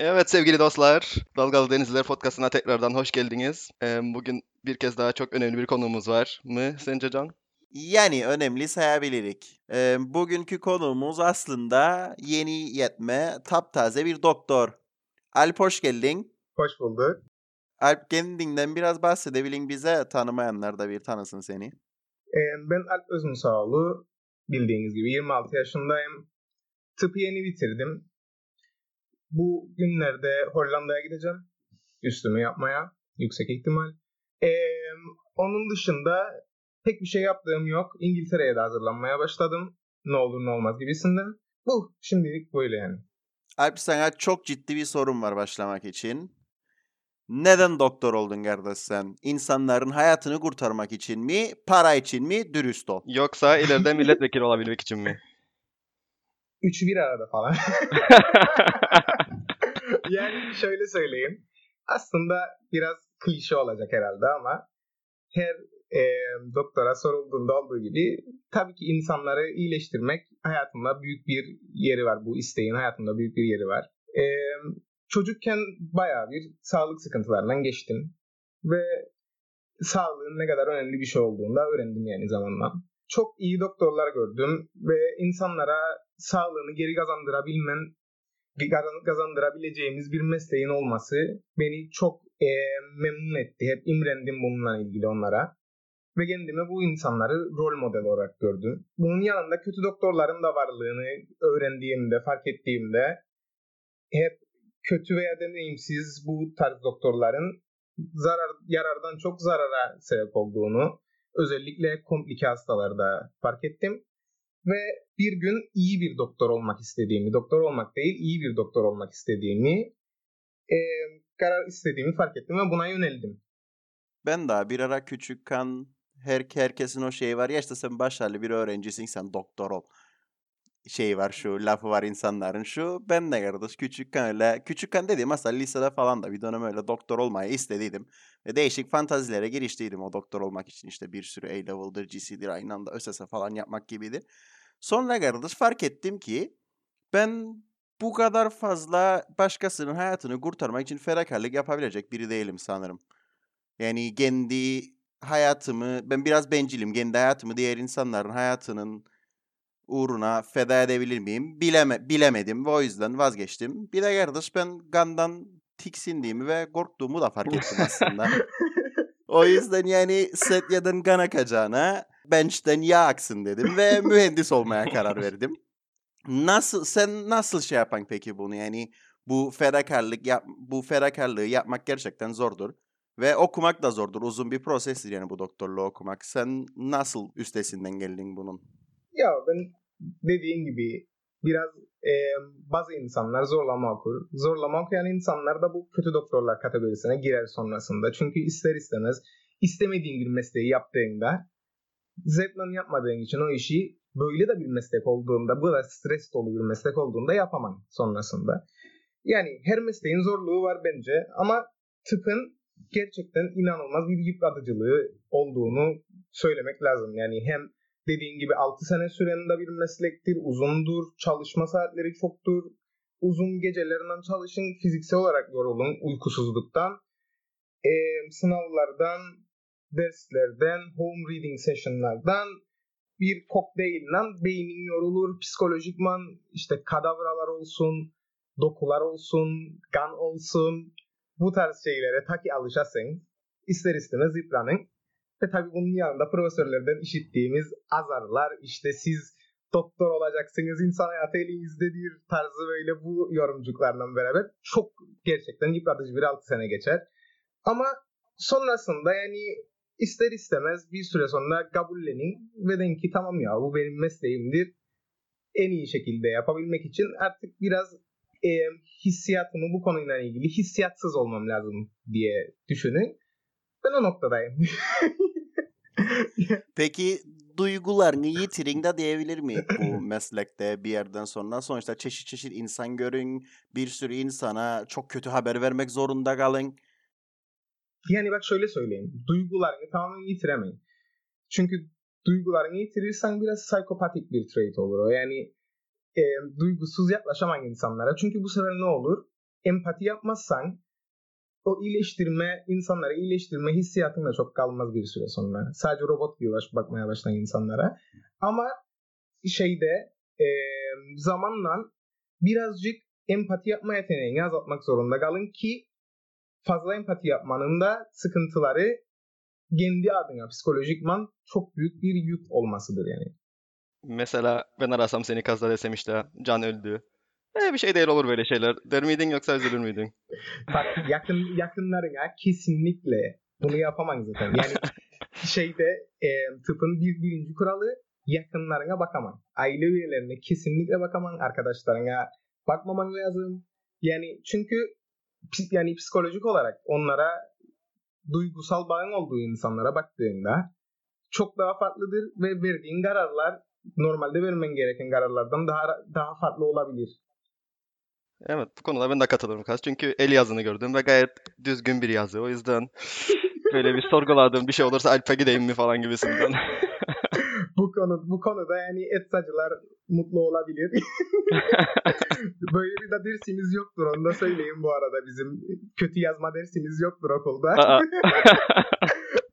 Evet sevgili dostlar, Dalgalı Denizliler Podcast'ına tekrardan hoş geldiniz. Ee, Bugün bir kez daha çok önemli bir konuğumuz var mı sence Can? Yani önemli sayabilirik. Ee, bugünkü konuğumuz aslında yeni yetme, taptaze bir doktor. Alp hoş geldin. Hoş bulduk. Alp kendinden biraz bahsedebilin bize, tanımayanlar da bir tanısın seni. Ee, ben Alp Özmusaoğlu. Bildiğiniz gibi 26 yaşındayım. Tıpı yeni bitirdim. Bu günlerde Hollanda'ya gideceğim. Üstümü yapmaya. Yüksek ihtimal. Ee, onun dışında pek bir şey yaptığım yok. İngiltere'ye de hazırlanmaya başladım. Ne olur ne olmaz gibisinden. Bu şimdilik böyle yani. Alp sana çok ciddi bir sorun var başlamak için. Neden doktor oldun kardeş sen? İnsanların hayatını kurtarmak için mi, para için mi, dürüst ol. Yoksa ileride milletvekili olabilmek için mi? Üçü bir arada falan. yani şöyle söyleyeyim. Aslında biraz klişe olacak herhalde ama her e, doktora sorulduğunda olduğu gibi tabii ki insanları iyileştirmek hayatımda büyük bir yeri var. Bu isteğin hayatımda büyük bir yeri var. E, çocukken bayağı bir sağlık sıkıntılarından geçtim. Ve sağlığın ne kadar önemli bir şey olduğunu da öğrendim yani zamanla. Çok iyi doktorlar gördüm ve insanlara sağlığını geri kazandırabilmen kazandırabileceğimiz bir mesleğin olması beni çok e, memnun etti. Hep imrendim bununla ilgili onlara. Ve kendimi bu insanları rol model olarak gördüm. Bunun yanında kötü doktorların da varlığını öğrendiğimde, fark ettiğimde hep kötü veya deneyimsiz bu tarz doktorların zarar yarardan çok zarara sebep olduğunu özellikle komplike hastalarda fark ettim ve bir gün iyi bir doktor olmak istediğimi, doktor olmak değil iyi bir doktor olmak istediğimi e, karar istediğimi fark ettim ve buna yöneldim. Ben daha bir ara küçükken her, herkesin o şeyi var ya işte sen başarılı bir öğrencisin sen doktor ol. Şey var şu lafı var insanların şu ben de kardeş küçükken öyle küçükken dediğim mesela lisede falan da bir dönem öyle doktor olmayı istediydim. Ve değişik fantazilere giriştiydim o doktor olmak için işte bir sürü A-level'dır, GC'dir aynı anda ÖSS falan yapmak gibiydi. Sonra kardeş fark ettim ki ben bu kadar fazla başkasının hayatını kurtarmak için fedakarlık yapabilecek biri değilim sanırım. Yani kendi hayatımı, ben biraz bencilim. Kendi hayatımı diğer insanların hayatının uğruna feda edebilir miyim? Bileme, bilemedim ve o yüzden vazgeçtim. Bir de kardeş ben gandan tiksindiğimi ve korktuğumu da fark ettim aslında. o yüzden yani Setya'dan gan akacağına bench'ten yağ aksın dedim ve mühendis olmaya karar verdim. Nasıl sen nasıl şey yapan peki bunu yani bu fedakarlık yap, bu fedakarlığı yapmak gerçekten zordur. Ve okumak da zordur. Uzun bir prosestir yani bu doktorluğu okumak. Sen nasıl üstesinden geldin bunun? Ya ben dediğin gibi biraz e, bazı insanlar zorlama okur. Zorlama okuyan insanlar da bu kötü doktorlar kategorisine girer sonrasında. Çünkü ister istemez istemediğin bir mesleği yaptığında zevkle yapmadığın için o işi böyle de bir meslek olduğunda, bu da stres dolu bir meslek olduğunda yapamam sonrasında. Yani her mesleğin zorluğu var bence ama tıpın gerçekten inanılmaz bir yıpratıcılığı olduğunu söylemek lazım. Yani hem dediğin gibi 6 sene süren bir meslektir, uzundur, çalışma saatleri çoktur, uzun gecelerinden çalışın, fiziksel olarak yorulun uykusuzluktan, e, sınavlardan, derslerden, home reading sessionlardan bir kokteylden beynin yorulur, psikolojikman işte kadavralar olsun, dokular olsun, kan olsun, bu tarz şeylere ta ki alışasın, ister istemez yıpranın. Ve tabii bunun yanında profesörlerden işittiğimiz azarlar, işte siz doktor olacaksınız, insan hayatı elinizdedir tarzı böyle bu yorumcuklarla beraber çok gerçekten yıpratıcı bir 6 sene geçer. Ama sonrasında yani ister istemez bir süre sonra kabullenin ve deyin ki tamam ya bu benim mesleğimdir. En iyi şekilde yapabilmek için artık biraz e, hissiyatımı bu konuyla ilgili hissiyatsız olmam lazım diye düşünün. Ben o noktadayım. Peki duygularını yitirin diyebilir mi bu meslekte bir yerden sonra? Sonuçta çeşit çeşit insan görün, bir sürü insana çok kötü haber vermek zorunda kalın. Yani bak şöyle söyleyeyim. Duygularını tamamen yitiremeyin. Çünkü duygularını yitirirsen biraz psikopatik bir trait olur o. Yani e, duygusuz yaklaşamayın insanlara. Çünkü bu sefer ne olur? empati yapmazsan o iyileştirme, insanları iyileştirme hissiyatın da çok kalmaz bir süre sonra. Sadece robot gibi baş, bakmaya başlayan insanlara. Ama şeyde e, zamanla birazcık empati yapma yeteneğini azaltmak zorunda kalın ki fazla empati yapmanın da sıkıntıları kendi adına psikolojikman çok büyük bir yük olmasıdır yani. Mesela ben arasam seni kazda desem işte Can öldü. E, bir şey değil olur böyle şeyler. Der miydin yoksa üzülür müydün? Bak yakın yakınlarına kesinlikle bunu yapamam zaten. Yani şeyde e, tıpın bir birinci kuralı yakınlarına bakamam. Aile üyelerine kesinlikle bakamam. Arkadaşlarına bakmaman lazım. Yani çünkü yani psikolojik olarak onlara duygusal bağın olduğu insanlara baktığında çok daha farklıdır ve verdiğin kararlar normalde vermen gereken kararlardan daha daha farklı olabilir. Evet bu konuda ben de katılırım Kaz. Çünkü el yazını gördüm ve gayet düzgün bir yazı. O yüzden böyle bir sorguladığım bir şey olursa Alp'e gideyim mi falan gibisinden. bu konu bu konuda yani etsacılar mutlu olabilir. Böyle bir de dersimiz yoktur onu da söyleyeyim bu arada bizim kötü yazma dersimiz yoktur okulda.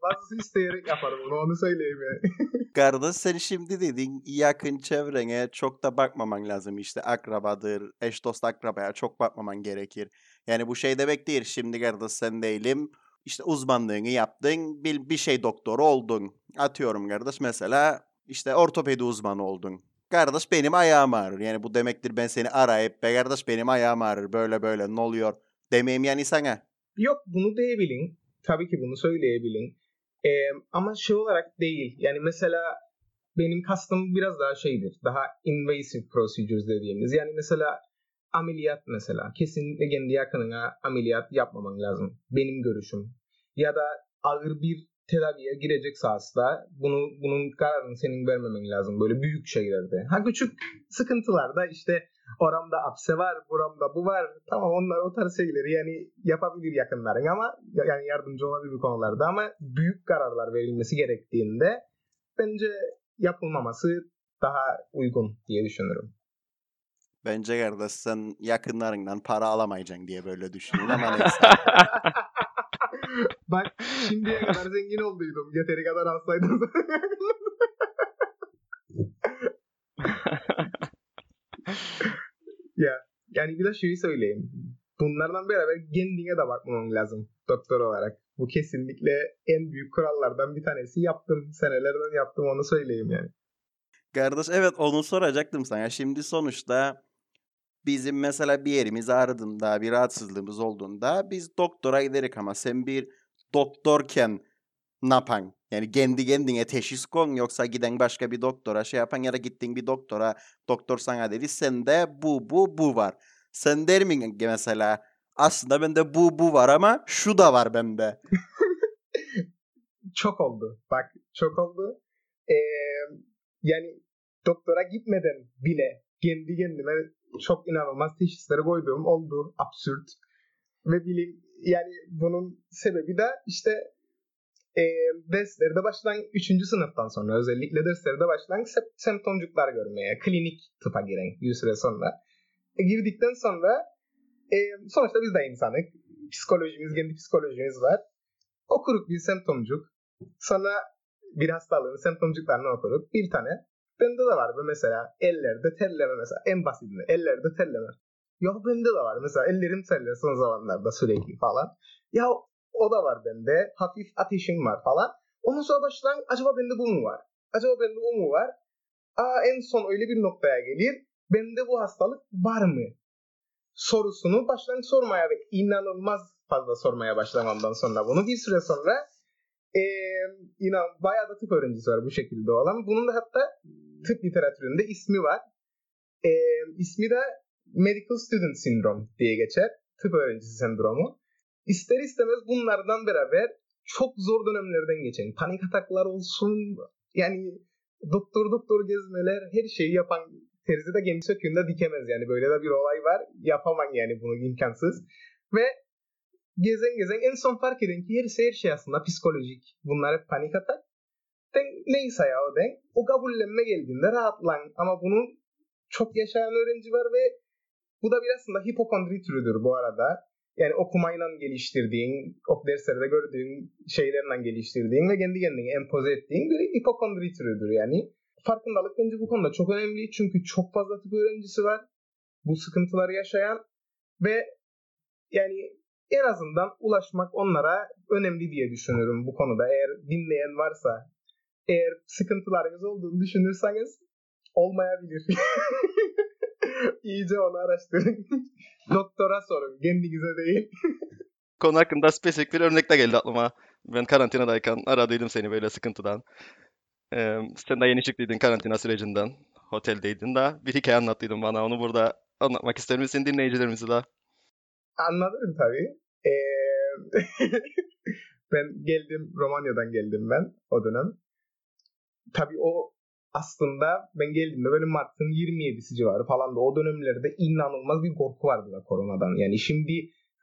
Bazısı isteyerek yaparım bunu onu söyleyeyim yani. Kardeş sen şimdi dedin yakın çevrene çok da bakmaman lazım işte akrabadır, eş dost akrabaya çok bakmaman gerekir. Yani bu şey demek değil şimdi kardeş sen değilim işte uzmanlığını yaptın bir, bir şey doktoru oldun. Atıyorum kardeş mesela işte ortopedi uzmanı oldun. Kardeş benim ayağım ağrır. Yani bu demektir ben seni arayıp be kardeş benim ayağım ağrır böyle böyle ne oluyor demeyeyim yani sana. Yok bunu diyebilin. Tabii ki bunu söyleyebilin. Ee, ama şey olarak değil. Yani mesela benim kastım biraz daha şeydir. Daha invasive procedures dediğimiz. Yani mesela ameliyat mesela. Kesinlikle kendi yakınına ameliyat yapmaman lazım. Benim görüşüm. Ya da ağır bir tedaviye girecekse hasta bunu bunun kararını senin vermemen lazım böyle büyük şeylerde. Ha küçük sıkıntılarda işte oramda apse var, buramda bu var. Tamam onlar o tarz şeyleri yani yapabilir yakınların ama yani yardımcı olabilir bu konularda ama büyük kararlar verilmesi gerektiğinde bence yapılmaması daha uygun diye düşünürüm. Bence kardeş sen yakınlarından para alamayacaksın diye böyle düşünüyorum ama neyse. Bak şimdiye kadar zengin olduydum. Yeteri kadar hastaydım. ya yani bir de şeyi söyleyeyim. Bunlardan beraber kendine de bakmam lazım doktor olarak. Bu kesinlikle en büyük kurallardan bir tanesi yaptım. Senelerden yaptım onu söyleyeyim yani. Kardeş evet onu soracaktım sana. Şimdi sonuçta bizim mesela bir yerimiz ağrıdığında, bir rahatsızlığımız olduğunda biz doktora giderik ama sen bir doktorken ne yapan? Yani kendi kendine teşhis kon yoksa giden başka bir doktora şey yapan ya da gittin bir doktora doktor sana dedi sende bu bu bu var. Sen der mi mesela aslında bende bu bu var ama şu da var bende. çok oldu. Bak çok oldu. Ee, yani doktora gitmeden bile kendi kendime çok inanılmaz teşhisleri koyduğum oldu. Absürt. Ve bilim yani bunun sebebi de işte e, derslerde başlayan 3. sınıftan sonra özellikle derslerde başlayan se- semptomcuklar görmeye, klinik tıpa giren bir süre sonra. E, girdikten sonra e, sonuçta biz de insanık. Psikolojimiz, kendi psikolojimiz var. Okuruk bir semptomcuk. Sonra bir hastalığın semptomcuklarını okuruk. Bir tane. Bende de var bu mesela ellerde terleme mesela en basitinde ellerde terleme. Ya bende de var mesela ellerim terler son zamanlarda sürekli falan. Ya o da var bende. Hafif ateşim var falan. Ondan sonra başlayan acaba bende bu mu var? Acaba bende o mu var? Aa, en son öyle bir noktaya gelir. Bende bu hastalık var mı? Sorusunu baştan sormaya ve inanılmaz fazla sormaya başlamamdan sonra bunu bir süre sonra e, inan bayağı da tıp öğrencisi var bu şekilde olan. Bunun da hatta tıp literatüründe ismi var. E, ismi de Medical Student Syndrome diye geçer. Tıp öğrencisi sendromu. İster istemez bunlardan beraber çok zor dönemlerden geçen panik ataklar olsun yani doktor doktor gezmeler her şeyi yapan terzi de kendi söküğünde dikemez yani böyle de bir olay var yapamam yani bunu imkansız ve gezen gezen en son fark edin ki her, her şey aslında psikolojik bunlar hep panik atak den, neyse ya o den o kabullenme geldiğinde rahatlan ama bunu çok yaşayan öğrenci var ve Bu da bir aslında hipokondri türüdür bu arada. Yani okumayla geliştirdiğin, ok derslerde gördüğün şeylerle geliştirdiğin ve kendi kendine empoze ettiğin bir hipokondri türüdür yani. Farkındalık bence bu konuda çok önemli çünkü çok fazla tıp öğrencisi var. Bu sıkıntıları yaşayan ve yani en azından ulaşmak onlara önemli diye düşünüyorum bu konuda. Eğer dinleyen varsa, eğer sıkıntılarınız olduğunu düşünürseniz olmayabilir. İyice onu araştırın. Doktora sorun, kendinize değil. Konu hakkında spesifik bir örnek de geldi aklıma. Ben karantinadayken aradıydım seni böyle sıkıntıdan. Ee, sen de yeni çıktıydın karantina sürecinden. Oteldeydin de bir hikaye anlattıydın bana. Onu burada anlatmak ister misin dinleyicilerimize de? Anlatırım tabii. Ee, ben geldim, Romanya'dan geldim ben o dönem. Tabii o aslında ben geldiğimde böyle Mart'ın 27'si civarı falan da o dönemlerde inanılmaz bir korku vardı da koronadan. Yani şimdi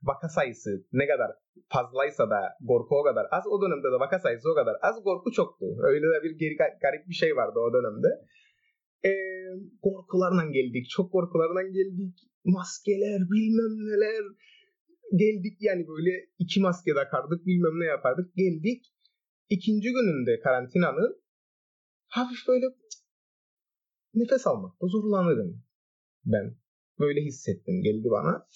vaka sayısı ne kadar fazlaysa da korku o kadar az. O dönemde de vaka sayısı o kadar az. Korku çoktu. Öyle de bir geri, garip bir şey vardı o dönemde. Ee, korkularla geldik. Çok korkularla geldik. Maskeler bilmem neler. Geldik yani böyle iki maske takardık bilmem ne yapardık. Geldik. İkinci gününde karantinanın hafif böyle nefes almakta zorlanırım ben. Böyle hissettim geldi bana.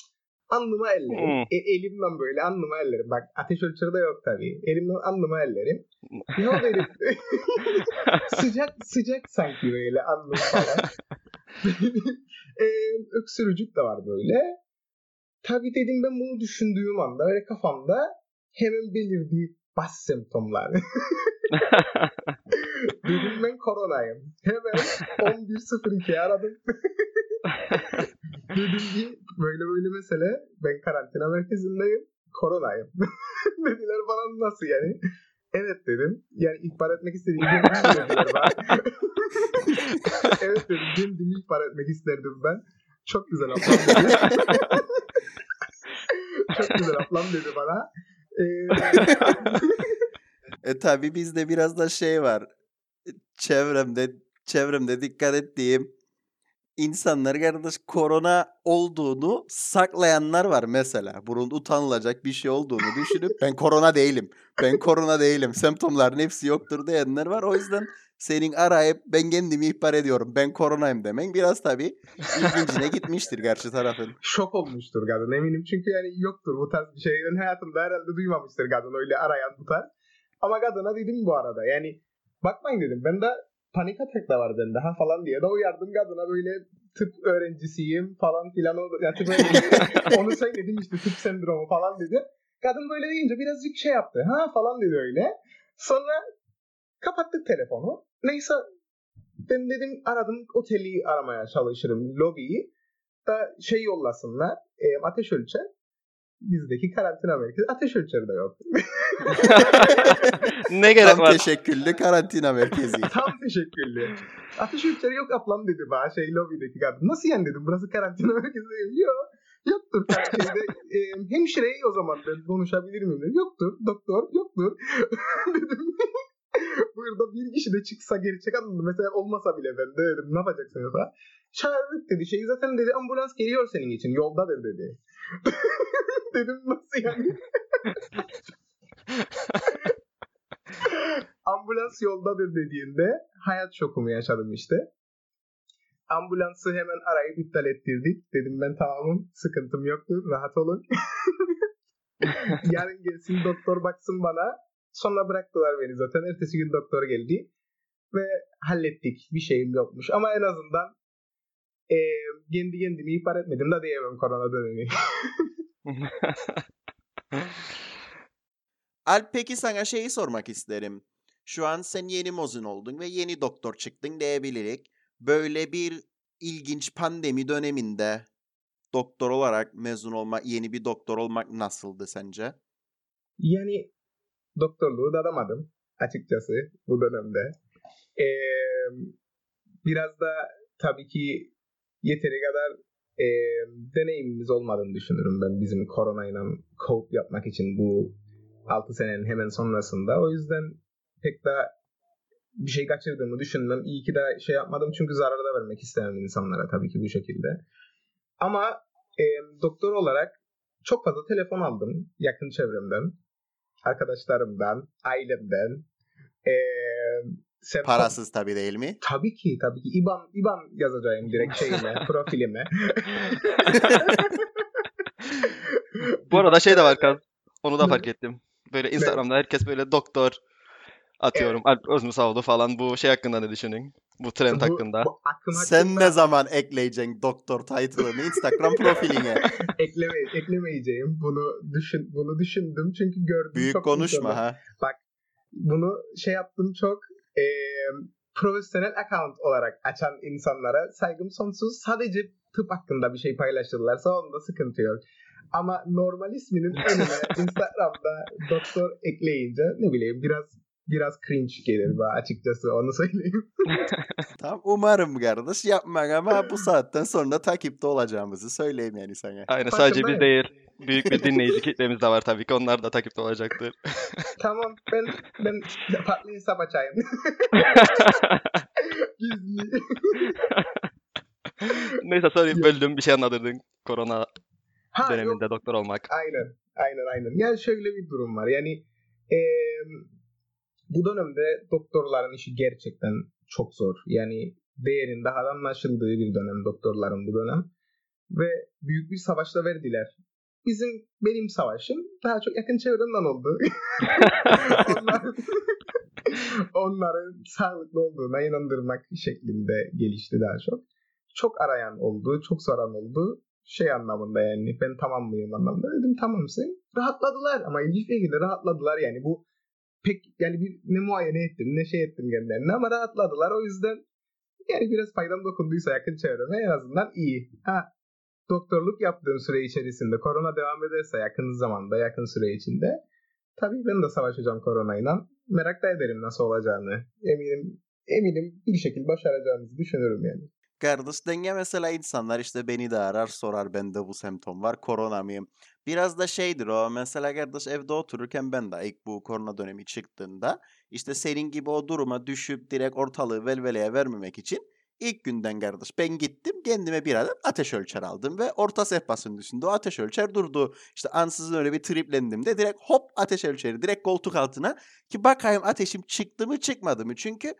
Alnıma ellerim. Hmm. E, elimden böyle alnıma ellerim. Bak ateş ölçeri de yok tabii. Elimden alnıma ellerim. Ya dedim. sıcak sıcak sanki böyle alnım falan. e, öksürücük de var böyle. Tabii dedim ben bunu düşündüğüm anda böyle kafamda hemen belirdi bas semptomlar. dedim ben koronayım. Hemen 11.02'yi aradım. dedim ki böyle böyle mesele ben karantina merkezindeyim. Koronayım. Dediler bana nasıl yani? Evet dedim. Yani ihbar etmek istediğim kendimi dediler bana. evet dedim. Kendimi ihbar etmek isterdim ben. Çok güzel ablam dedi. Çok güzel ablam dedi bana. E tabi bizde biraz da şey var. Çevremde çevremde dikkat ettiğim insanlar kardeş korona olduğunu saklayanlar var mesela. Bunun utanılacak bir şey olduğunu düşünüp ben korona değilim. Ben korona değilim. Semptomların hepsi yoktur diyenler var. O yüzden senin arayıp ben kendimi ihbar ediyorum. Ben koronayım demen biraz tabii ilgincine gitmiştir karşı tarafın. şok olmuştur kadın eminim. Çünkü yani yoktur bu tarz bir şey. Ben hayatımda herhalde duymamıştır kadın öyle arayan bu tarz. Ama kadına dedim bu arada. Yani bakmayın dedim. Ben de panik atak da var bende ha falan diye de uyardım kadına böyle tıp öğrencisiyim falan filan. Yani tıp onu söyledim işte tıp sendromu falan dedi. Kadın böyle deyince birazcık şey yaptı. Ha falan dedi öyle. Sonra kapattık telefonu. Neyse ben dedim aradım oteli aramaya çalışırım lobiyi. Da şey yollasınlar. E, ateş ölçer. Bizdeki karantina merkezi ateş ölçeri de yok. Ne gerek Tam var? teşekküllü karantina merkezi. Tam teşekkürlü. Ateş ölçeri yok ablam dedi bana şey lobideki kadın. Nasıl yani dedim burası karantina merkezi değil. Yok. Yoktur şeyde e, hemşireyi o zaman ben konuşabilir miyim. Yoktur doktor yoktur dedim. Burada bir kişi de çıksa gerçek anlamda mesela olmasa bile ben de dedim ne yapacaksınız ha? Çağırdık dedi şey zaten dedi ambulans geliyor senin için yoldadır dedi. dedim nasıl yani? ambulans yoldadır dediğinde hayat şokumu yaşadım işte. Ambulansı hemen arayıp iptal ettirdik. Dedim ben tamamım sıkıntım yoktur rahat olun. Yarın gelsin doktor baksın bana. Sonra bıraktılar beni zaten. Ertesi gün doktor geldi. Ve hallettik. Bir şeyim yokmuş. Ama en azından e, kendi kendimi ihbar etmedim de diyemem korona dönemi. Alp peki sana şeyi sormak isterim. Şu an sen yeni mezun oldun ve yeni doktor çıktın diyebilirik. Böyle bir ilginç pandemi döneminde doktor olarak mezun olmak, yeni bir doktor olmak nasıldı sence? Yani doktorluğu dadamadım açıkçası bu dönemde. Ee, biraz da tabii ki yeteri kadar e, deneyimimiz olmadığını düşünürüm ben bizim koronayla cope yapmak için bu 6 senenin hemen sonrasında. O yüzden pek de bir şey kaçırdığımı düşünmem. İyi ki de şey yapmadım çünkü zarar da vermek istemem insanlara tabii ki bu şekilde. Ama e, doktor olarak çok fazla telefon aldım yakın çevremden, arkadaşlarımdan, ailemden. E, sen Parasız tabii değil mi? Tabii ki, tabii ki. İban, İban yazacağım direkt şeyime, profilime. Bu arada şey de var Kaz. Onu da fark ettim. Böyle Instagram'da herkes böyle doktor atıyorum. Alp Özmüsavoğlu falan bu şey hakkında ne düşünün? Bu trend Bu- hakkında. bu akım Sen hakkında ne zaman ekleyeceksin doktor title'ını Instagram profiline? ekleme, eklemeyeceğim. Bunu düşün, bunu düşündüm çünkü gördüm Büyük çok konuşma insanı. ha. Bunu şey yaptım çok e, profesyonel account olarak açan insanlara saygım sonsuz. Sadece tıp hakkında bir şey paylaşırlarsa onda sıkıntı yok. Ama normal isminin önüne Instagram'da doktor ekleyince ne bileyim biraz biraz cringe gelir bana açıkçası onu söyleyeyim. Tamam umarım kardeş yapmak ama bu saatten sonra takipte olacağımızı söyleyeyim yani sana. Aynen sadece biz değil. Büyük bir dinleyici kitlemiz de var tabii ki. Onlar da takipte olacaktır. tamam ben ben farklı hesap açayım. Gizli. Neyse sorry böldüm bir şey anladırdın. Korona Ha, yok. döneminde doktor olmak. Aynen. Aynen aynen. Yani şöyle bir durum var. Yani eee, bu dönemde doktorların işi gerçekten çok zor. Yani değerin daha da anlaşıldığı bir dönem doktorların bu dönem. Ve büyük bir savaşla verdiler. Bizim benim savaşım daha çok yakın çevremden oldu. onların, onların sağlıklı olduğuna inandırmak şeklinde gelişti daha çok. Çok arayan oldu, çok soran oldu şey anlamında yani ben tamam mıyım anlamında dedim tamamsın. Rahatladılar ama ilginç bir şekilde rahatladılar yani bu pek yani bir ne muayene ettim ne şey ettim kendilerine ama rahatladılar o yüzden yani biraz faydam dokunduysa yakın çevreme en azından iyi. Ha doktorluk yaptığım süre içerisinde korona devam ederse yakın zamanda yakın süre içinde tabii ben de savaşacağım koronayla. Merak da ederim nasıl olacağını. Eminim eminim bir şekilde başaracağımızı düşünüyorum yani. Kardeş denge mesela insanlar işte beni de arar sorar bende bu semptom var korona mıyım? Biraz da şeydir o mesela kardeş evde otururken ben de ilk bu korona dönemi çıktığında işte senin gibi o duruma düşüp direkt ortalığı velveleye vermemek için ilk günden kardeş ben gittim kendime bir adet ateş ölçer aldım ve orta sehpasının üstünde o ateş ölçer durdu. İşte ansızın öyle bir triplendim de direkt hop ateş ölçeri direkt koltuk altına ki bakayım ateşim çıktı mı çıkmadı mı çünkü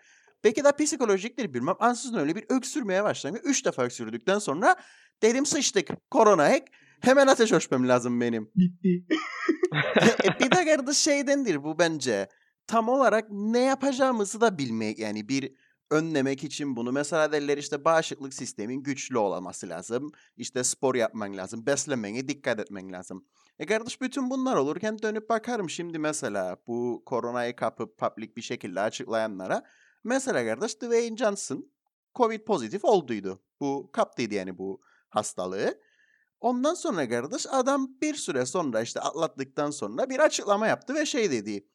Belki de psikolojiktir bilmem. Ansızın öyle bir öksürmeye başladım. Üç defa öksürdükten sonra dedim sıçtık. Korona ek. Hemen ateş ölçmem lazım benim. Bitti. e, bir de kardeş şeydendir bu bence. Tam olarak ne yapacağımızı da bilmek yani bir önlemek için bunu. Mesela derler işte bağışıklık sistemin güçlü olması lazım. İşte spor yapman lazım. Beslenmene dikkat etmen lazım. E kardeş bütün bunlar olurken dönüp bakarım şimdi mesela bu koronayı kapıp public bir şekilde açıklayanlara. Mesela kardeş Dwayne Johnson Covid pozitif olduydu. Bu kaptıydı yani bu hastalığı. Ondan sonra kardeş adam bir süre sonra işte atlattıktan sonra bir açıklama yaptı ve şey dedi.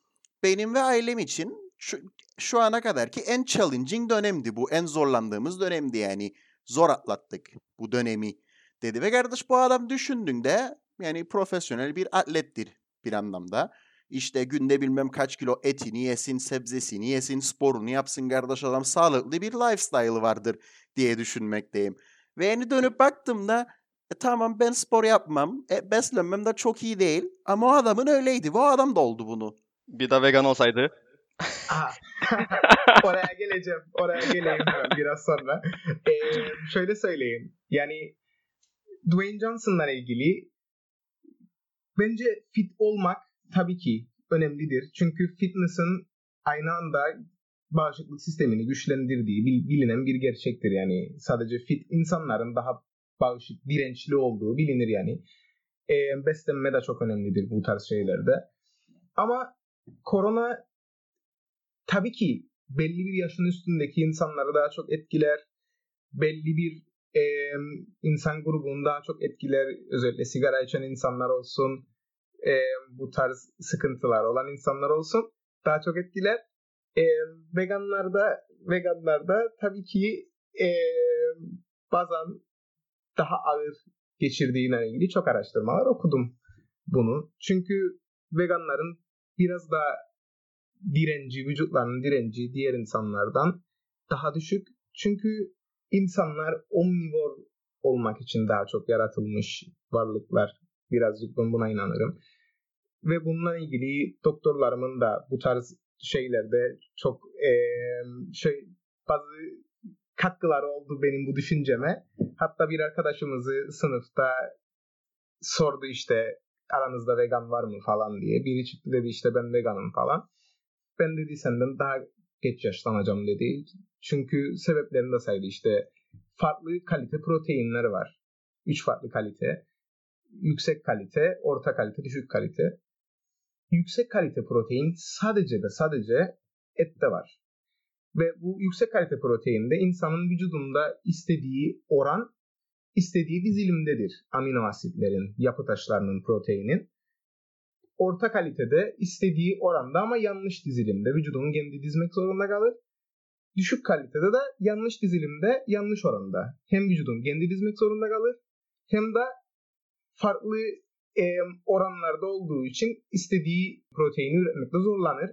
Benim ve ailem için şu, şu ana kadarki en challenging dönemdi bu. En zorlandığımız dönemdi yani. Zor atlattık bu dönemi dedi. Ve kardeş bu adam düşündüğünde yani profesyonel bir atlettir bir anlamda. İşte günde bilmem kaç kilo etini yesin, sebzesini yesin, sporunu yapsın kardeş adam sağlıklı bir lifestyle vardır diye düşünmekteyim. Ve yani dönüp baktığımda e, tamam ben spor yapmam, e, beslenmem de çok iyi değil ama o adamın öyleydi. Bu adam da oldu bunu. Bir de vegan olsaydı. Oraya geleceğim. Oraya geleyim biraz sonra. Ee, şöyle söyleyeyim. Yani Dwayne Johnson'la ilgili bence fit olmak tabii ki önemlidir. Çünkü fitness'ın aynı anda bağışıklık sistemini güçlendirdiği bil- bilinen bir gerçektir. Yani sadece fit insanların daha bağışık, dirençli olduğu bilinir yani. Ee, beslenme de çok önemlidir bu tarz şeylerde. Ama korona tabii ki belli bir yaşın üstündeki insanları daha çok etkiler. Belli bir e, insan grubunu daha çok etkiler. Özellikle sigara içen insanlar olsun, e, bu tarz sıkıntılar olan insanlar olsun daha çok etkiler. E, veganlarda veganlarda tabii ki e, bazen daha ağır geçirdiğine ilgili çok araştırmalar okudum bunu. Çünkü veganların biraz daha direnci, vücutlarının direnci diğer insanlardan daha düşük. Çünkü insanlar omnivor olmak için daha çok yaratılmış varlıklar. Birazcık ben buna inanırım. Ve bununla ilgili doktorlarımın da bu tarz şeylerde çok eee, şey bazı katkıları oldu benim bu düşünceme. Hatta bir arkadaşımızı sınıfta sordu işte aranızda vegan var mı falan diye. Biri çıktı dedi işte ben veganım falan. Ben dedi senden daha geç yaşlanacağım dedi. Çünkü sebeplerini de saydı işte farklı kalite proteinler var. Üç farklı kalite. Yüksek kalite, orta kalite, düşük kalite. Yüksek kalite protein sadece ve sadece ette var. Ve bu yüksek kalite proteinde insanın vücudunda istediği oran istediği dizilimdedir amino asitlerin, yapı taşlarının, proteinin. Orta kalitede istediği oranda ama yanlış dizilimde vücudun kendi dizmek zorunda kalır. Düşük kalitede de yanlış dizilimde, yanlış oranda. Hem vücudun kendi dizmek zorunda kalır hem de farklı e, oranlarda olduğu için istediği proteini üretmekte zorlanır.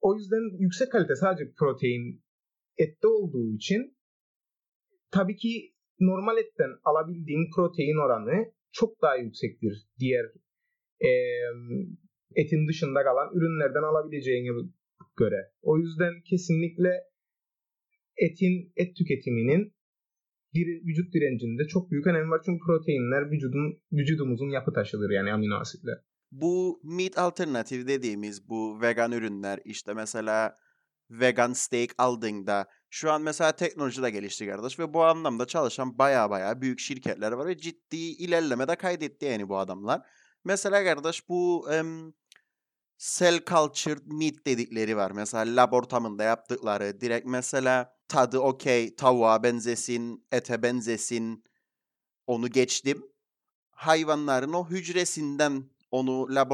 O yüzden yüksek kalite sadece protein ette olduğu için tabii ki normal etten alabildiğin protein oranı çok daha yüksektir diğer e, etin dışında kalan ürünlerden alabileceğine göre. O yüzden kesinlikle etin et tüketiminin bir vücut direncinde çok büyük önemi var. Çünkü proteinler vücudun vücudumuzun yapı taşıdır yani amino asitler. Bu meat alternatif dediğimiz bu vegan ürünler işte mesela vegan steak aldığında şu an mesela teknoloji de gelişti kardeş ve bu anlamda çalışan baya baya büyük şirketler var ve ciddi ilerleme de kaydetti yani bu adamlar. Mesela kardeş bu em, cell cultured meat dedikleri var. Mesela lab ortamında yaptıkları direkt mesela tadı okey tavuğa benzesin, ete benzesin onu geçtim. Hayvanların o hücresinden onu lab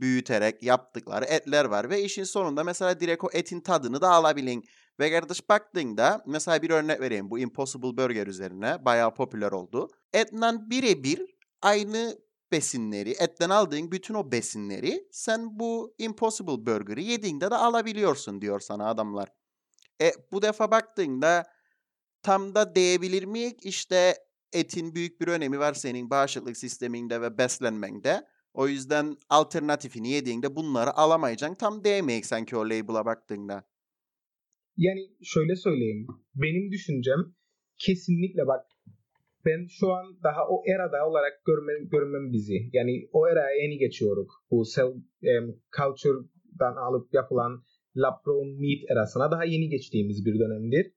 büyüterek yaptıkları etler var ve işin sonunda mesela direkt o etin tadını da alabilin. Ve kardeş baktığında mesela bir örnek vereyim bu Impossible Burger üzerine bayağı popüler oldu. Etle birebir aynı besinleri, etten aldığın bütün o besinleri sen bu Impossible Burger'ı yediğinde de alabiliyorsun diyor sana adamlar. E bu defa baktığında tam da diyebilir miyiz? İşte etin büyük bir önemi var senin bağışıklık sisteminde ve beslenmende. O yüzden alternatifini yediğinde bunları alamayacaksın. Tam değmeyik sanki o label'a baktığında. Yani şöyle söyleyeyim. Benim düşüncem kesinlikle bak ben şu an daha o erada olarak görmem, görmem bizi. Yani o eraya yeni geçiyoruz. Bu cell um, culture'dan alıp yapılan meat erasına daha yeni geçtiğimiz bir dönemdir.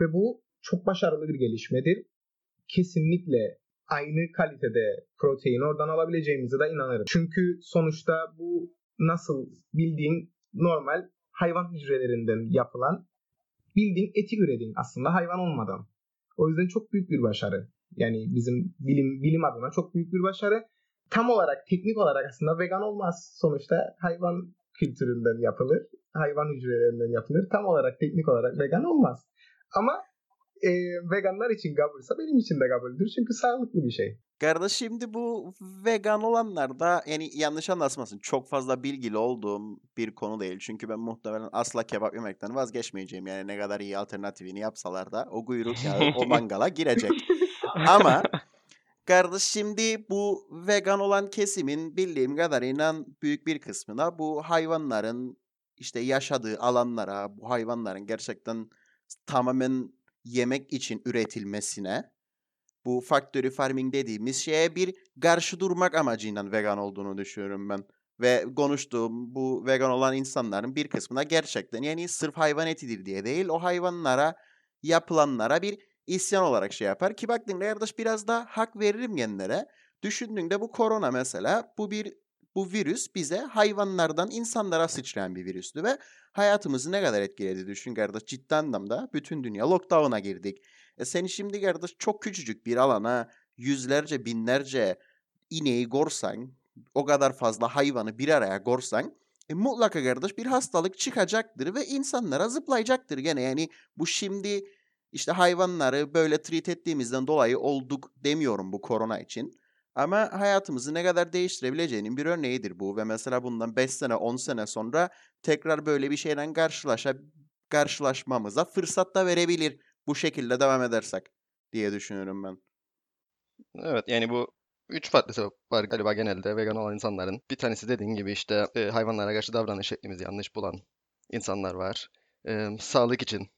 Ve bu çok başarılı bir gelişmedir. Kesinlikle aynı kalitede protein oradan alabileceğimize de inanırım. Çünkü sonuçta bu nasıl bildiğin normal hayvan hücrelerinden yapılan bildiğin eti üredin aslında hayvan olmadan. O yüzden çok büyük bir başarı. Yani bizim bilim bilim adına çok büyük bir başarı. Tam olarak teknik olarak aslında vegan olmaz. Sonuçta hayvan kültüründen yapılır. Hayvan hücrelerinden yapılır. Tam olarak teknik olarak vegan olmaz. Ama e, veganlar için kabulse benim için de kabuldür. Çünkü sağlıklı bir şey. Kardeş şimdi bu vegan olanlar da yani yanlış anlaşmasın çok fazla bilgili olduğum bir konu değil. Çünkü ben muhtemelen asla kebap yemekten vazgeçmeyeceğim. Yani ne kadar iyi alternatifini yapsalar da o kuyruk yağı o mangala girecek. Ama kardeş şimdi bu vegan olan kesimin bildiğim kadarıyla büyük bir kısmına bu hayvanların işte yaşadığı alanlara, bu hayvanların gerçekten tamamen yemek için üretilmesine bu factory farming dediğimiz şeye bir karşı durmak amacıyla vegan olduğunu düşünüyorum ben. Ve konuştuğum bu vegan olan insanların bir kısmına gerçekten yani sırf hayvan etidir diye değil o hayvanlara yapılanlara bir isyan olarak şey yapar. Ki baktığında kardeş biraz da hak veririm genlere. Düşündüğünde bu korona mesela bu bir bu virüs bize hayvanlardan insanlara sıçrayan bir virüstü ve hayatımızı ne kadar etkiledi düşün kardeş ciddi anlamda bütün dünya lockdown'a girdik. E sen şimdi kardeş çok küçücük bir alana yüzlerce binlerce ineği gorsan o kadar fazla hayvanı bir araya gorsan e, mutlaka kardeş bir hastalık çıkacaktır ve insanlara zıplayacaktır gene yani bu şimdi işte hayvanları böyle treat ettiğimizden dolayı olduk demiyorum bu korona için. Ama hayatımızı ne kadar değiştirebileceğinin bir örneğidir bu. Ve mesela bundan 5 sene 10 sene sonra tekrar böyle bir şeyden karşılaşa, karşılaşmamıza fırsat da verebilir bu şekilde devam edersek diye düşünüyorum ben. Evet yani bu üç farklı sebep var galiba genelde vegan olan insanların. Bir tanesi dediğin gibi işte e, hayvanlara karşı davranış şeklimizi yanlış bulan insanlar var. E, sağlık için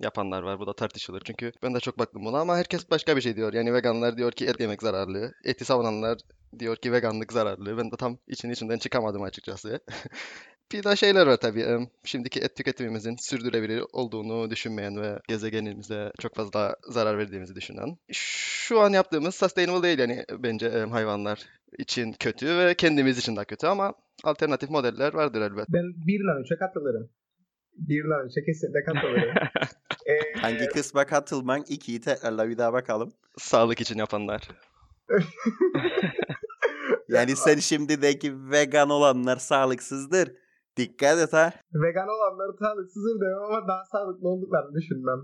yapanlar var. Bu da tartışılır. Çünkü ben de çok baktım buna ama herkes başka bir şey diyor. Yani veganlar diyor ki et yemek zararlı. Eti savunanlar diyor ki veganlık zararlı. Ben de tam için içinden çıkamadım açıkçası. Bir de şeyler var tabii. Şimdiki et tüketimimizin sürdürülebilir olduğunu düşünmeyen ve gezegenimize çok fazla zarar verdiğimizi düşünen. Şu an yaptığımız sustainable değil yani bence hayvanlar için kötü ve kendimiz için de kötü ama alternatif modeller vardır elbet. Ben 1'den 3'e katılırım. 1'den 3'e kesinlikle katılırım. Ee, Hangi kısma katılman? İkiyi tekrarla bir daha bakalım. Sağlık için yapanlar. Yani sen şimdi de ki vegan olanlar sağlıksızdır. Dikkat et ha. vegan olanları sağlıksızdır demem ama daha sağlıklı olduklarını düşünmem.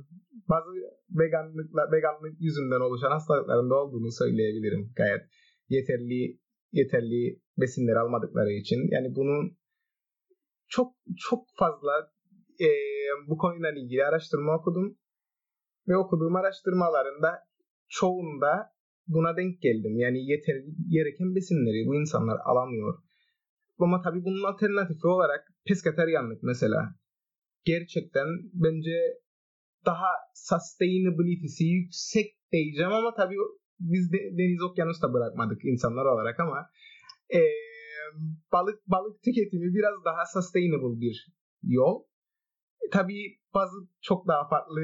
Bazı veganlıkla, veganlık yüzünden oluşan hastalıkların da olduğunu söyleyebilirim gayet. Yeterli yeterli besinleri almadıkları için. Yani bunun çok çok fazla e, bu konuyla ilgili araştırma okudum. Ve okuduğum araştırmalarında çoğunda buna denk geldim. Yani yeterli gereken besinleri bu insanlar alamıyor. Ama tabii bunun alternatifi olarak pesketeryanlık mesela. Gerçekten bence daha sustainability'si yüksek diyeceğim ama tabii biz de deniz okyanus bırakmadık insanlar olarak ama e, balık balık tüketimi biraz daha sustainable bir yol. Tabii bazı çok daha farklı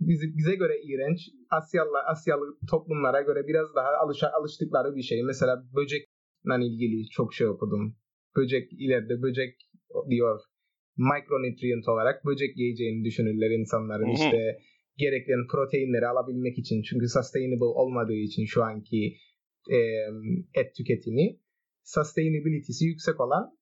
bize, bize göre iğrenç Asyalı Asyalı toplumlara göre biraz daha alışa, alıştıkları bir şey. Mesela böcekle ilgili çok şey okudum. Böcek ileride böcek diyor micronutrient olarak böcek yiyeceğini düşünürler insanların işte gereken proteinleri alabilmek için çünkü sustainable olmadığı için şu anki e, et tüketimi sustainability'si yüksek olan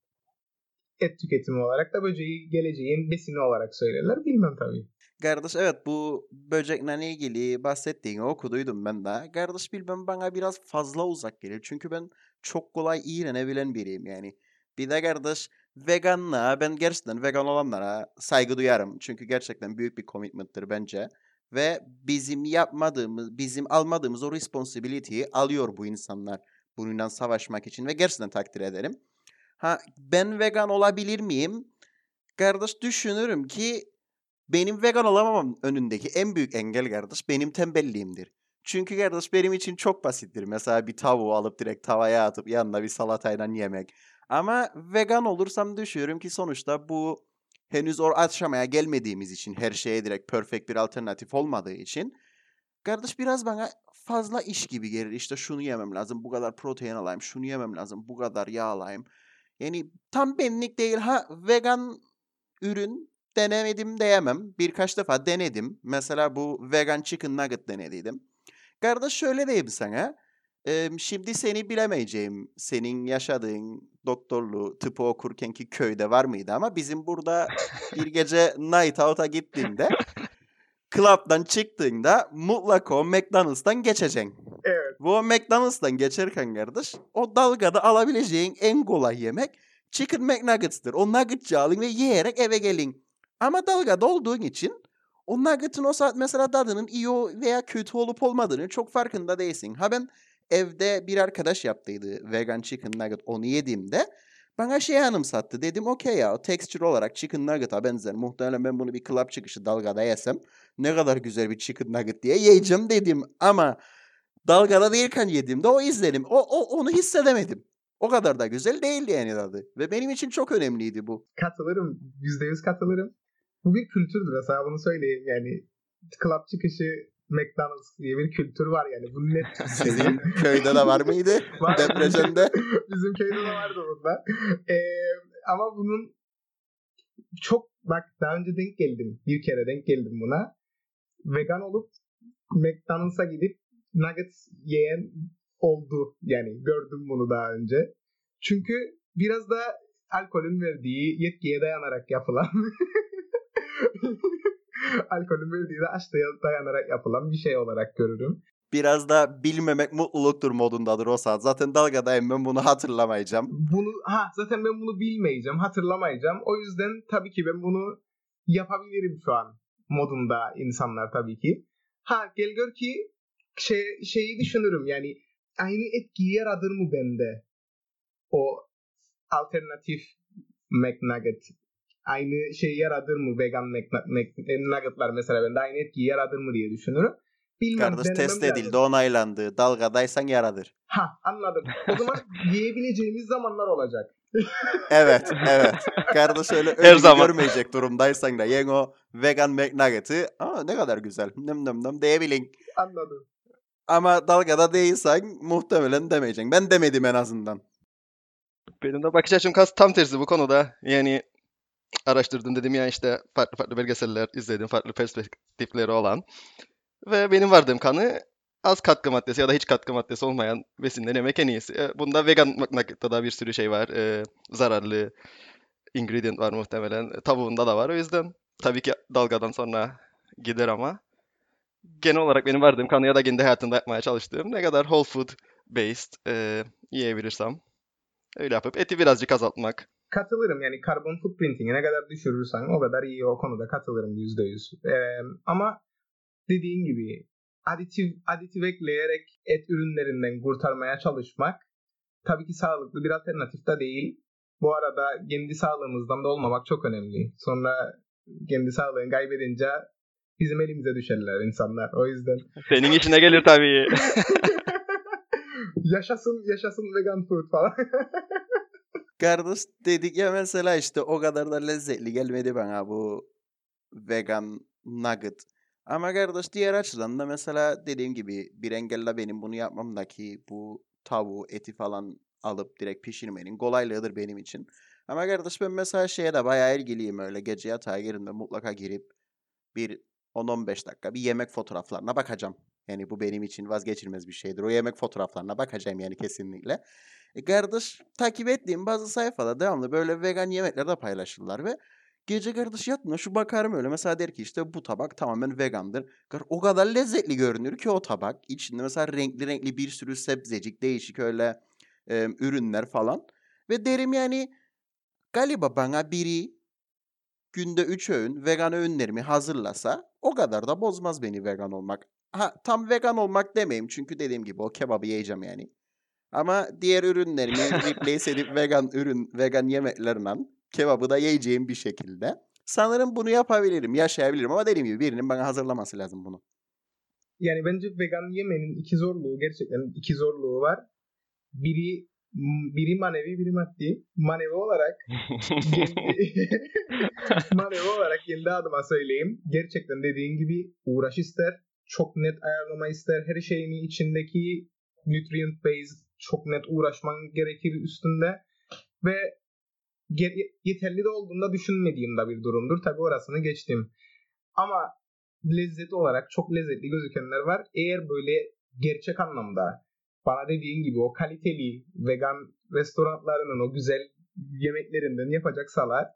et tüketimi olarak da böceği geleceğin besini olarak söylerler. Bilmem tabii. Kardeş evet bu böcekle ilgili bahsettiğini okuduydum ben de. Kardeş bilmem bana biraz fazla uzak gelir. Çünkü ben çok kolay iğrenebilen biriyim yani. Bir de kardeş veganlığa ben gerçekten vegan olanlara saygı duyarım. Çünkü gerçekten büyük bir commitment'tır bence. Ve bizim yapmadığımız, bizim almadığımız o responsibility'yi alıyor bu insanlar bununla savaşmak için ve gerçekten takdir ederim. Ha ben vegan olabilir miyim? Kardeş düşünürüm ki benim vegan olamamam önündeki en büyük engel kardeş benim tembelliğimdir. Çünkü kardeş benim için çok basittir. Mesela bir tavuğu alıp direkt tavaya atıp yanına bir salatayla yemek. Ama vegan olursam düşünüyorum ki sonuçta bu henüz o aşamaya gelmediğimiz için her şeye direkt perfect bir alternatif olmadığı için kardeş biraz bana fazla iş gibi gelir. İşte şunu yemem lazım, bu kadar protein alayım, şunu yemem lazım, bu kadar yağ alayım. Yani tam benlik değil. Ha vegan ürün denemedim diyemem. Birkaç defa denedim. Mesela bu vegan chicken nugget denediydim. Kardeş şöyle diyeyim sana. Eee, şimdi seni bilemeyeceğim. Senin yaşadığın doktorluğu, tıpı okurkenki köyde var mıydı ama bizim burada bir gece night out'a gittiğinde club'dan çıktığında mutlaka McDonald's'tan geçeceksin. Bu McDonald's'tan geçerken kardeş o dalgada alabileceğin en kolay yemek Chicken McNuggets'tır. O nugget'cı alın ve yiyerek eve gelin. Ama dalgada olduğun için o nugget'ın o saat mesela tadının iyi veya kötü olup olmadığını çok farkında değilsin. Ha ben evde bir arkadaş yaptıydı vegan chicken nugget onu yediğimde bana şey anımsattı. Dedim okey ya texture olarak chicken nugget'a benzer. Muhtemelen ben bunu bir club çıkışı dalgada yesem ne kadar güzel bir chicken nugget diye yiyeceğim dedim. Ama dalgada değilken yediğimde o izlenim. O, o onu hissedemedim. O kadar da güzel değildi yani tadı. Ve benim için çok önemliydi bu. Katılırım. %100 katılırım. Bu bir kültürdür mesela bunu söyleyeyim yani. Club çıkışı McDonald's diye bir kültür var yani. Bu net. Sizin köyde de var mıydı? Var. Depresyonda. Bizim köyde de vardı bunda. Ee, ama bunun çok bak daha önce denk geldim. Bir kere denk geldim buna. Vegan olup McDonald's'a gidip nuggets yiyen oldu. Yani gördüm bunu daha önce. Çünkü biraz da alkolün verdiği yetkiye dayanarak yapılan alkolün verdiği de açlığa dayanarak yapılan bir şey olarak görürüm. Biraz da bilmemek mutluluktur modundadır o saat. Zaten dalgadayım ben bunu hatırlamayacağım. Bunu ha zaten ben bunu bilmeyeceğim, hatırlamayacağım. O yüzden tabii ki ben bunu yapabilirim şu an modunda insanlar tabii ki. Ha gel gör ki şey, şeyi düşünürüm yani aynı etkiyi yaratır mı bende o alternatif McNugget aynı şeyi yaratır mı vegan Mc- Mc- nuggetlar mesela bende aynı etkiyi yaratır mı diye düşünürüm. Bilmem Kardeş test lazım. edildi, onaylandı. Dalgadaysan yaradır. Ha anladım. O zaman yiyebileceğimiz zamanlar olacak. Evet, evet. Kardeş öyle Her zaman. görmeyecek durumdaysan da yen o vegan McNugget'ı aa ne kadar güzel. Nım nım nım diyebilin. Anladım. Ama dalgada değilsen muhtemelen demeyeceksin. Ben demedim en azından. Benim de bakış açım tam tersi bu konuda. Yani araştırdım dedim ya işte farklı farklı belgeseller izledim, farklı perspektifleri olan. Ve benim vardığım kanı az katkı maddesi ya da hiç katkı maddesi olmayan besinlerin yemek en iyisi. E, Bunda vegan McNugget'ta da bir sürü şey var. E, zararlı ingredient var muhtemelen. E, Tavuğunda da var. O yüzden tabii ki dalgadan sonra gider ama genel olarak benim vardığım kanı ya da kendi hayatımda yapmaya çalıştığım ne kadar whole food based e, yiyebilirsem öyle yapıp eti birazcık azaltmak. Katılırım yani karbon footprintini ne kadar düşürürsen o kadar iyi o konuda katılırım yüzde yüz. Ee, ama dediğin gibi aditif, aditif ekleyerek et ürünlerinden kurtarmaya çalışmak tabii ki sağlıklı bir alternatif de değil. Bu arada kendi sağlığımızdan da olmamak çok önemli. Sonra kendi sağlığını kaybedince bizim elimize düşerler insanlar. O yüzden Senin işine gelir tabii. yaşasın yaşasın vegan food falan. Kardeş dedik ya mesela işte o kadar da lezzetli gelmedi bana bu vegan nugget. Ama kardeş diğer açıdan da mesela dediğim gibi bir engelle benim bunu yapmamdaki bu tavuğu, eti falan alıp direkt pişirmenin kolaylığıdır benim için. Ama kardeş ben mesela şeye de bayağı ilgiliyim öyle gece yatağa girdiğimde mutlaka girip bir 10-15 dakika bir yemek fotoğraflarına bakacağım. Yani bu benim için vazgeçilmez bir şeydir. O yemek fotoğraflarına bakacağım yani kesinlikle. E kardeş takip ettiğim bazı sayfada devamlı böyle vegan yemekler de paylaşırlar ve gece kardeş yatmıyor şu bakarım öyle mesela der ki işte bu tabak tamamen vegandır. O kadar lezzetli görünür ki o tabak. İçinde mesela renkli renkli bir sürü sebzecik değişik öyle e, ürünler falan. Ve derim yani galiba bana biri günde 3 öğün vegan öğünlerimi hazırlasa o kadar da bozmaz beni vegan olmak. Ha, tam vegan olmak demeyeyim çünkü dediğim gibi o kebabı yiyeceğim yani. Ama diğer ürünlerimi replace edip vegan ürün, vegan yemeklerle kebabı da yiyeceğim bir şekilde. Sanırım bunu yapabilirim, yaşayabilirim ama dediğim gibi birinin bana hazırlaması lazım bunu. Yani bence vegan yemenin iki zorluğu gerçekten iki zorluğu var. Biri biri manevi biri maddi. Manevi olarak manevi olarak kendi adıma söyleyeyim. Gerçekten dediğin gibi uğraş ister. Çok net ayarlama ister. Her şeyini içindeki nutrient based çok net uğraşman gerekir üstünde. Ve yeterli de olduğunda düşünmediğim de bir durumdur. Tabi orasını geçtim. Ama lezzet olarak çok lezzetli gözükenler var. Eğer böyle gerçek anlamda bana dediğin gibi o kaliteli vegan restoranlarının o güzel yemeklerinden yapacaksalar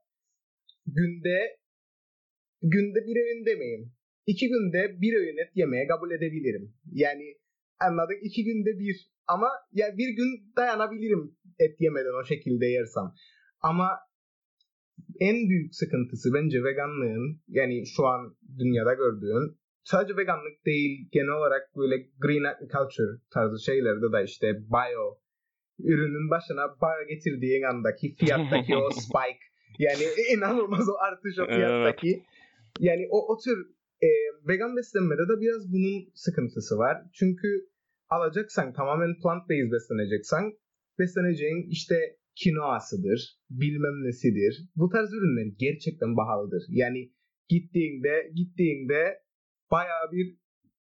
günde günde bir öğün demeyeyim. İki günde bir öğün et yemeye kabul edebilirim. Yani anladık iki günde bir ama ya bir gün dayanabilirim et yemeden o şekilde yersem. Ama en büyük sıkıntısı bence veganlığın yani şu an dünyada gördüğün sadece veganlık değil genel olarak böyle green agriculture tarzı şeylerde de işte bio ürünün başına bio getirdiğin andaki fiyattaki o spike yani inanılmaz o artış o fiyattaki yani o, o tür e, vegan beslenmede de biraz bunun sıkıntısı var. Çünkü alacaksan tamamen plant based besleneceksen besleneceğin işte kinoasıdır, bilmem nesidir. Bu tarz ürünler gerçekten pahalıdır. Yani gittiğinde gittiğinde bayağı bir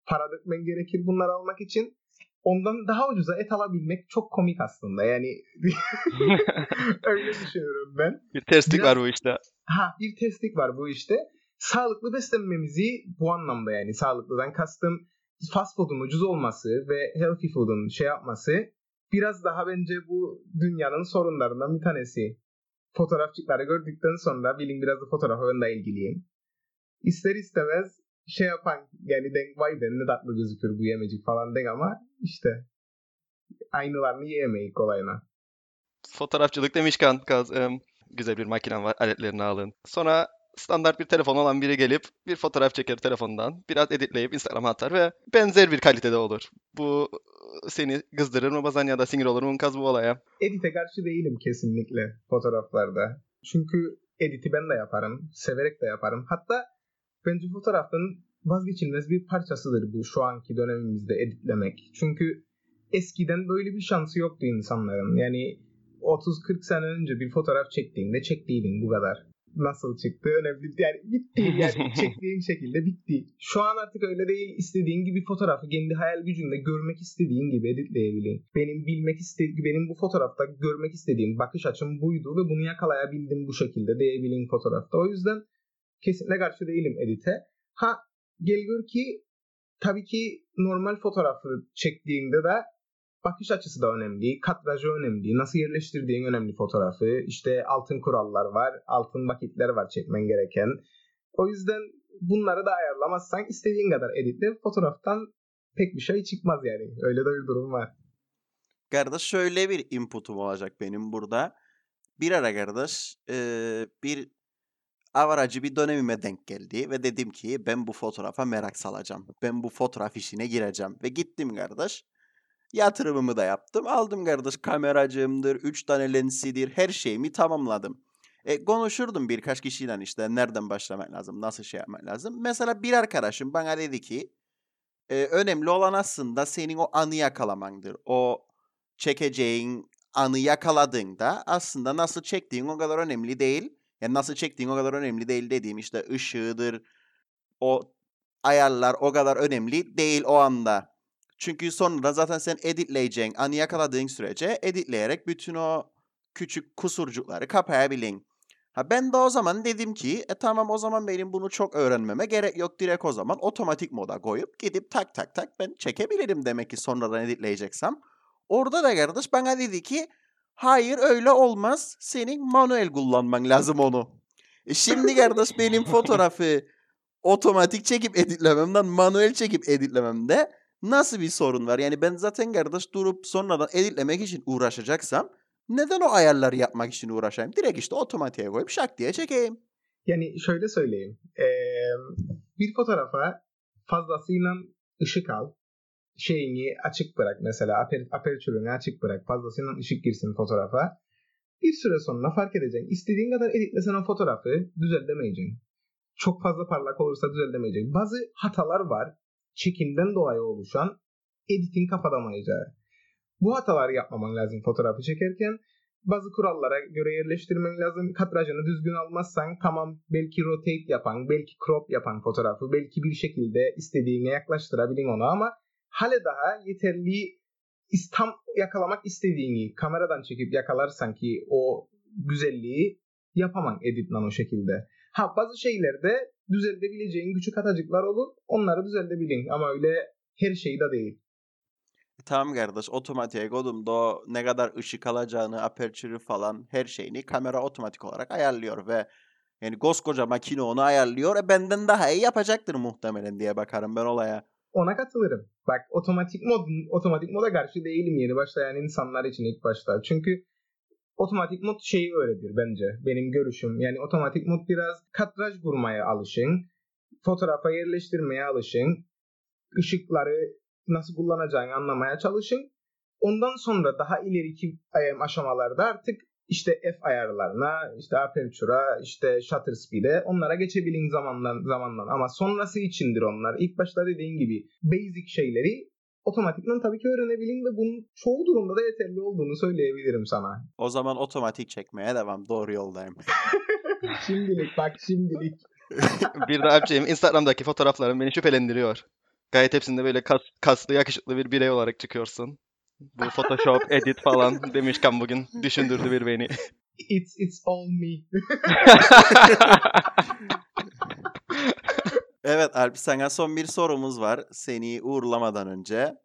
para dökmen gerekir bunları almak için. Ondan daha ucuza et alabilmek çok komik aslında. Yani öyle düşünüyorum ben. Bir terslik Biraz- var bu işte. Ha bir testlik var bu işte. Sağlıklı beslenmemizi bu anlamda yani sağlıklıdan kastım fast food'un ucuz olması ve healthy food'un şey yapması biraz daha bence bu dünyanın sorunlarından bir tanesi. Fotoğrafçıkları gördükten sonra bilin biraz da fotoğraflarla ilgiliyim. İster istemez şey yapan yani denk vay be ne tatlı gözükür bu yemecik falan denk ama işte aynılarını yiyemeyiz kolayına. Fotoğrafçılık demişken kaz, em, güzel bir makinen var. Aletlerini alın. Sonra standart bir telefon olan biri gelip bir fotoğraf çeker telefondan, biraz editleyip Instagram'a atar ve benzer bir kalitede olur. Bu seni kızdırır mı bazen ya da sinir olur mu kaz bu olaya? Edit'e karşı değilim kesinlikle fotoğraflarda. Çünkü editi ben de yaparım. Severek de yaparım. Hatta bence fotoğrafın vazgeçilmez bir parçasıdır bu şu anki dönemimizde editlemek. Çünkü eskiden böyle bir şansı yoktu insanların. Yani 30-40 sene önce bir fotoğraf çektiğinde çektiydin bu kadar. Nasıl çıktı önemli değil. Yani bitti. Yani çektiğin şekilde bitti. Şu an artık öyle değil. İstediğin gibi fotoğrafı kendi hayal gücünde görmek istediğin gibi editleyebilin. Benim bilmek istediğim, benim bu fotoğrafta görmek istediğim bakış açım buydu ve bunu yakalayabildim bu şekilde diyebilin fotoğrafta. O yüzden kesinlikle karşı değilim edite. Ha gel gör ki tabii ki normal fotoğrafı çektiğinde de bakış açısı da önemli, kadrajı önemli, nasıl yerleştirdiğin önemli fotoğrafı, işte altın kurallar var, altın vakitler var çekmen gereken. O yüzden bunları da ayarlamazsan istediğin kadar editle fotoğraftan pek bir şey çıkmaz yani. Öyle de bir durum var. Kardeş şöyle bir inputum olacak benim burada. Bir ara kardeş bir avaracı bir dönemime denk geldi ve dedim ki ben bu fotoğrafa merak salacağım. Ben bu fotoğraf işine gireceğim ve gittim kardeş. Yatırımımı da yaptım. Aldım kardeş kameracığımdır, 3 tane lensidir, her şeyimi tamamladım. E, konuşurdum birkaç kişiyle işte nereden başlamak lazım, nasıl şey yapmak lazım. Mesela bir arkadaşım bana dedi ki e, önemli olan aslında senin o anı yakalamandır. O çekeceğin anı yakaladığında aslında nasıl çektiğin o kadar önemli değil. Yani nasıl çektiğin o kadar önemli değil dediğim işte ışığıdır, o ayarlar o kadar önemli değil o anda. Çünkü sonra zaten sen editleyeceğin, anı yakaladığın sürece editleyerek bütün o küçük kusurcukları kapayabilin. Ha ben de o zaman dedim ki e tamam o zaman benim bunu çok öğrenmeme gerek yok direkt o zaman otomatik moda koyup gidip tak tak tak ben çekebilirim demek ki sonradan editleyeceksem. Orada da kardeş bana dedi ki hayır öyle olmaz senin manuel kullanman lazım onu. E şimdi kardeş benim fotoğrafı otomatik çekip editlememden manuel çekip editlememde nasıl bir sorun var? Yani ben zaten kardeş durup sonradan editlemek için uğraşacaksam neden o ayarları yapmak için uğraşayım? Direkt işte otomatiğe koyup şak diye çekeyim. Yani şöyle söyleyeyim. Ee, bir fotoğrafa fazlasıyla ışık al. Şeyini açık bırak mesela. Aper, aperçürünü açık bırak. Fazlasıyla ışık girsin fotoğrafa. Bir süre sonra fark edeceksin. İstediğin kadar editlesen o fotoğrafı düzeltemeyeceksin. Çok fazla parlak olursa düzeltemeyeceksin. Bazı hatalar var. Çekimden dolayı oluşan editin kapadamayacağı. Bu hataları yapmaman lazım fotoğrafı çekerken. Bazı kurallara göre yerleştirmen lazım. Kadrajını düzgün almazsan tamam belki rotate yapan, belki crop yapan fotoğrafı belki bir şekilde istediğine yaklaştırabilin onu ama hale daha yeterli tam yakalamak istediğini kameradan çekip yakalarsan ki o güzelliği yapamam editlen o şekilde. Ha bazı şeylerde düzeltebileceğin küçük hatacıklar olur. Onları düzeltebilin ama öyle her şey de değil. Tamam kardeş otomatiğe koydum da ne kadar ışık alacağını, aperçürü falan her şeyini kamera otomatik olarak ayarlıyor ve yani koskoca makine onu ayarlıyor. E benden daha iyi yapacaktır muhtemelen diye bakarım ben olaya. Ona katılırım. Bak otomatik mod otomatik moda karşı değilim yeni başlayan insanlar için ilk başta. Çünkü otomatik mod şeyi öğretir bence. Benim görüşüm. Yani otomatik mod biraz kadraj kurmaya alışın. Fotoğrafa yerleştirmeye alışın. Işıkları nasıl kullanacağını anlamaya çalışın. Ondan sonra daha ileriki aşamalarda artık işte F ayarlarına, işte aperture'a, işte shutter speed'e onlara geçebilin zamandan zamandan ama sonrası içindir onlar. İlk başta dediğin gibi basic şeyleri otomatikman tabii ki öğrenebilin ve bunun çoğu durumda da yeterli olduğunu söyleyebilirim sana. O zaman otomatik çekmeye devam. Doğru yoldayım. şimdilik bak şimdilik. bir de Alpçe'yim Instagram'daki fotoğrafların beni şüphelendiriyor. Gayet hepsinde böyle kas, kaslı, yakışıklı bir birey olarak çıkıyorsun. Bu Photoshop, edit falan demişken bugün düşündürdü bir beni. It's, it's all me. evet Alp sana son bir sorumuz var seni uğurlamadan önce.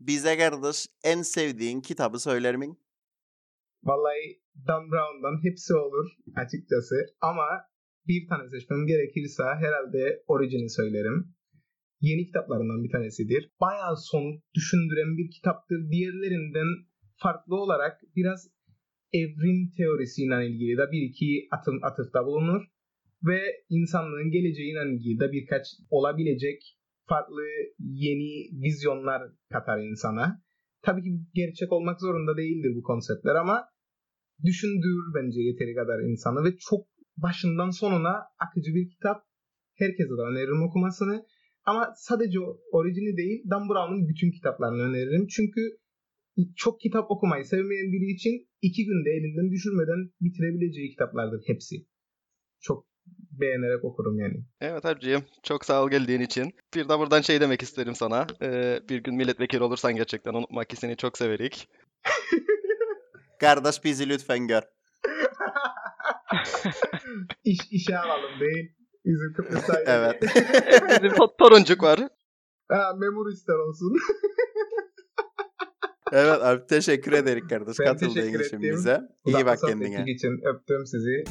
Bize kardeş en sevdiğin kitabı söyler misin? Vallahi Dan Brown'dan hepsi olur açıkçası. Ama bir tane seçmem gerekirse herhalde Origin'i söylerim yeni kitaplarından bir tanesidir. Bayağı son düşündüren bir kitaptır. Diğerlerinden farklı olarak biraz evrim teorisiyle ilgili de bir iki atım, atıfta bulunur. ve insanlığın geleceğine ilgili de birkaç olabilecek farklı yeni vizyonlar katar insana. Tabii ki gerçek olmak zorunda değildir bu konseptler ama düşündürür bence yeteri kadar insanı ve çok başından sonuna akıcı bir kitap. Herkese de öneririm okumasını. Ama sadece orijini değil Dan Brown'un bütün kitaplarını öneririm. Çünkü çok kitap okumayı sevmeyen biri için iki günde elinden düşürmeden bitirebileceği kitaplardır hepsi. Çok beğenerek okurum yani. Evet abicim çok sağ ol geldiğin için. Bir de buradan şey demek isterim sana. Ee, bir gün milletvekili olursan gerçekten unutma ki seni çok severik. Kardeş bizi lütfen gör. İş, işe alalım değil. Bizim Kıbrıs'ta. Evet. Bizim to- toruncuk var. ha, memur ister olsun. evet abi teşekkür ederim kardeş Ben katıldığın teşekkür için bize. İyi bak kendine. için öptüm sizi.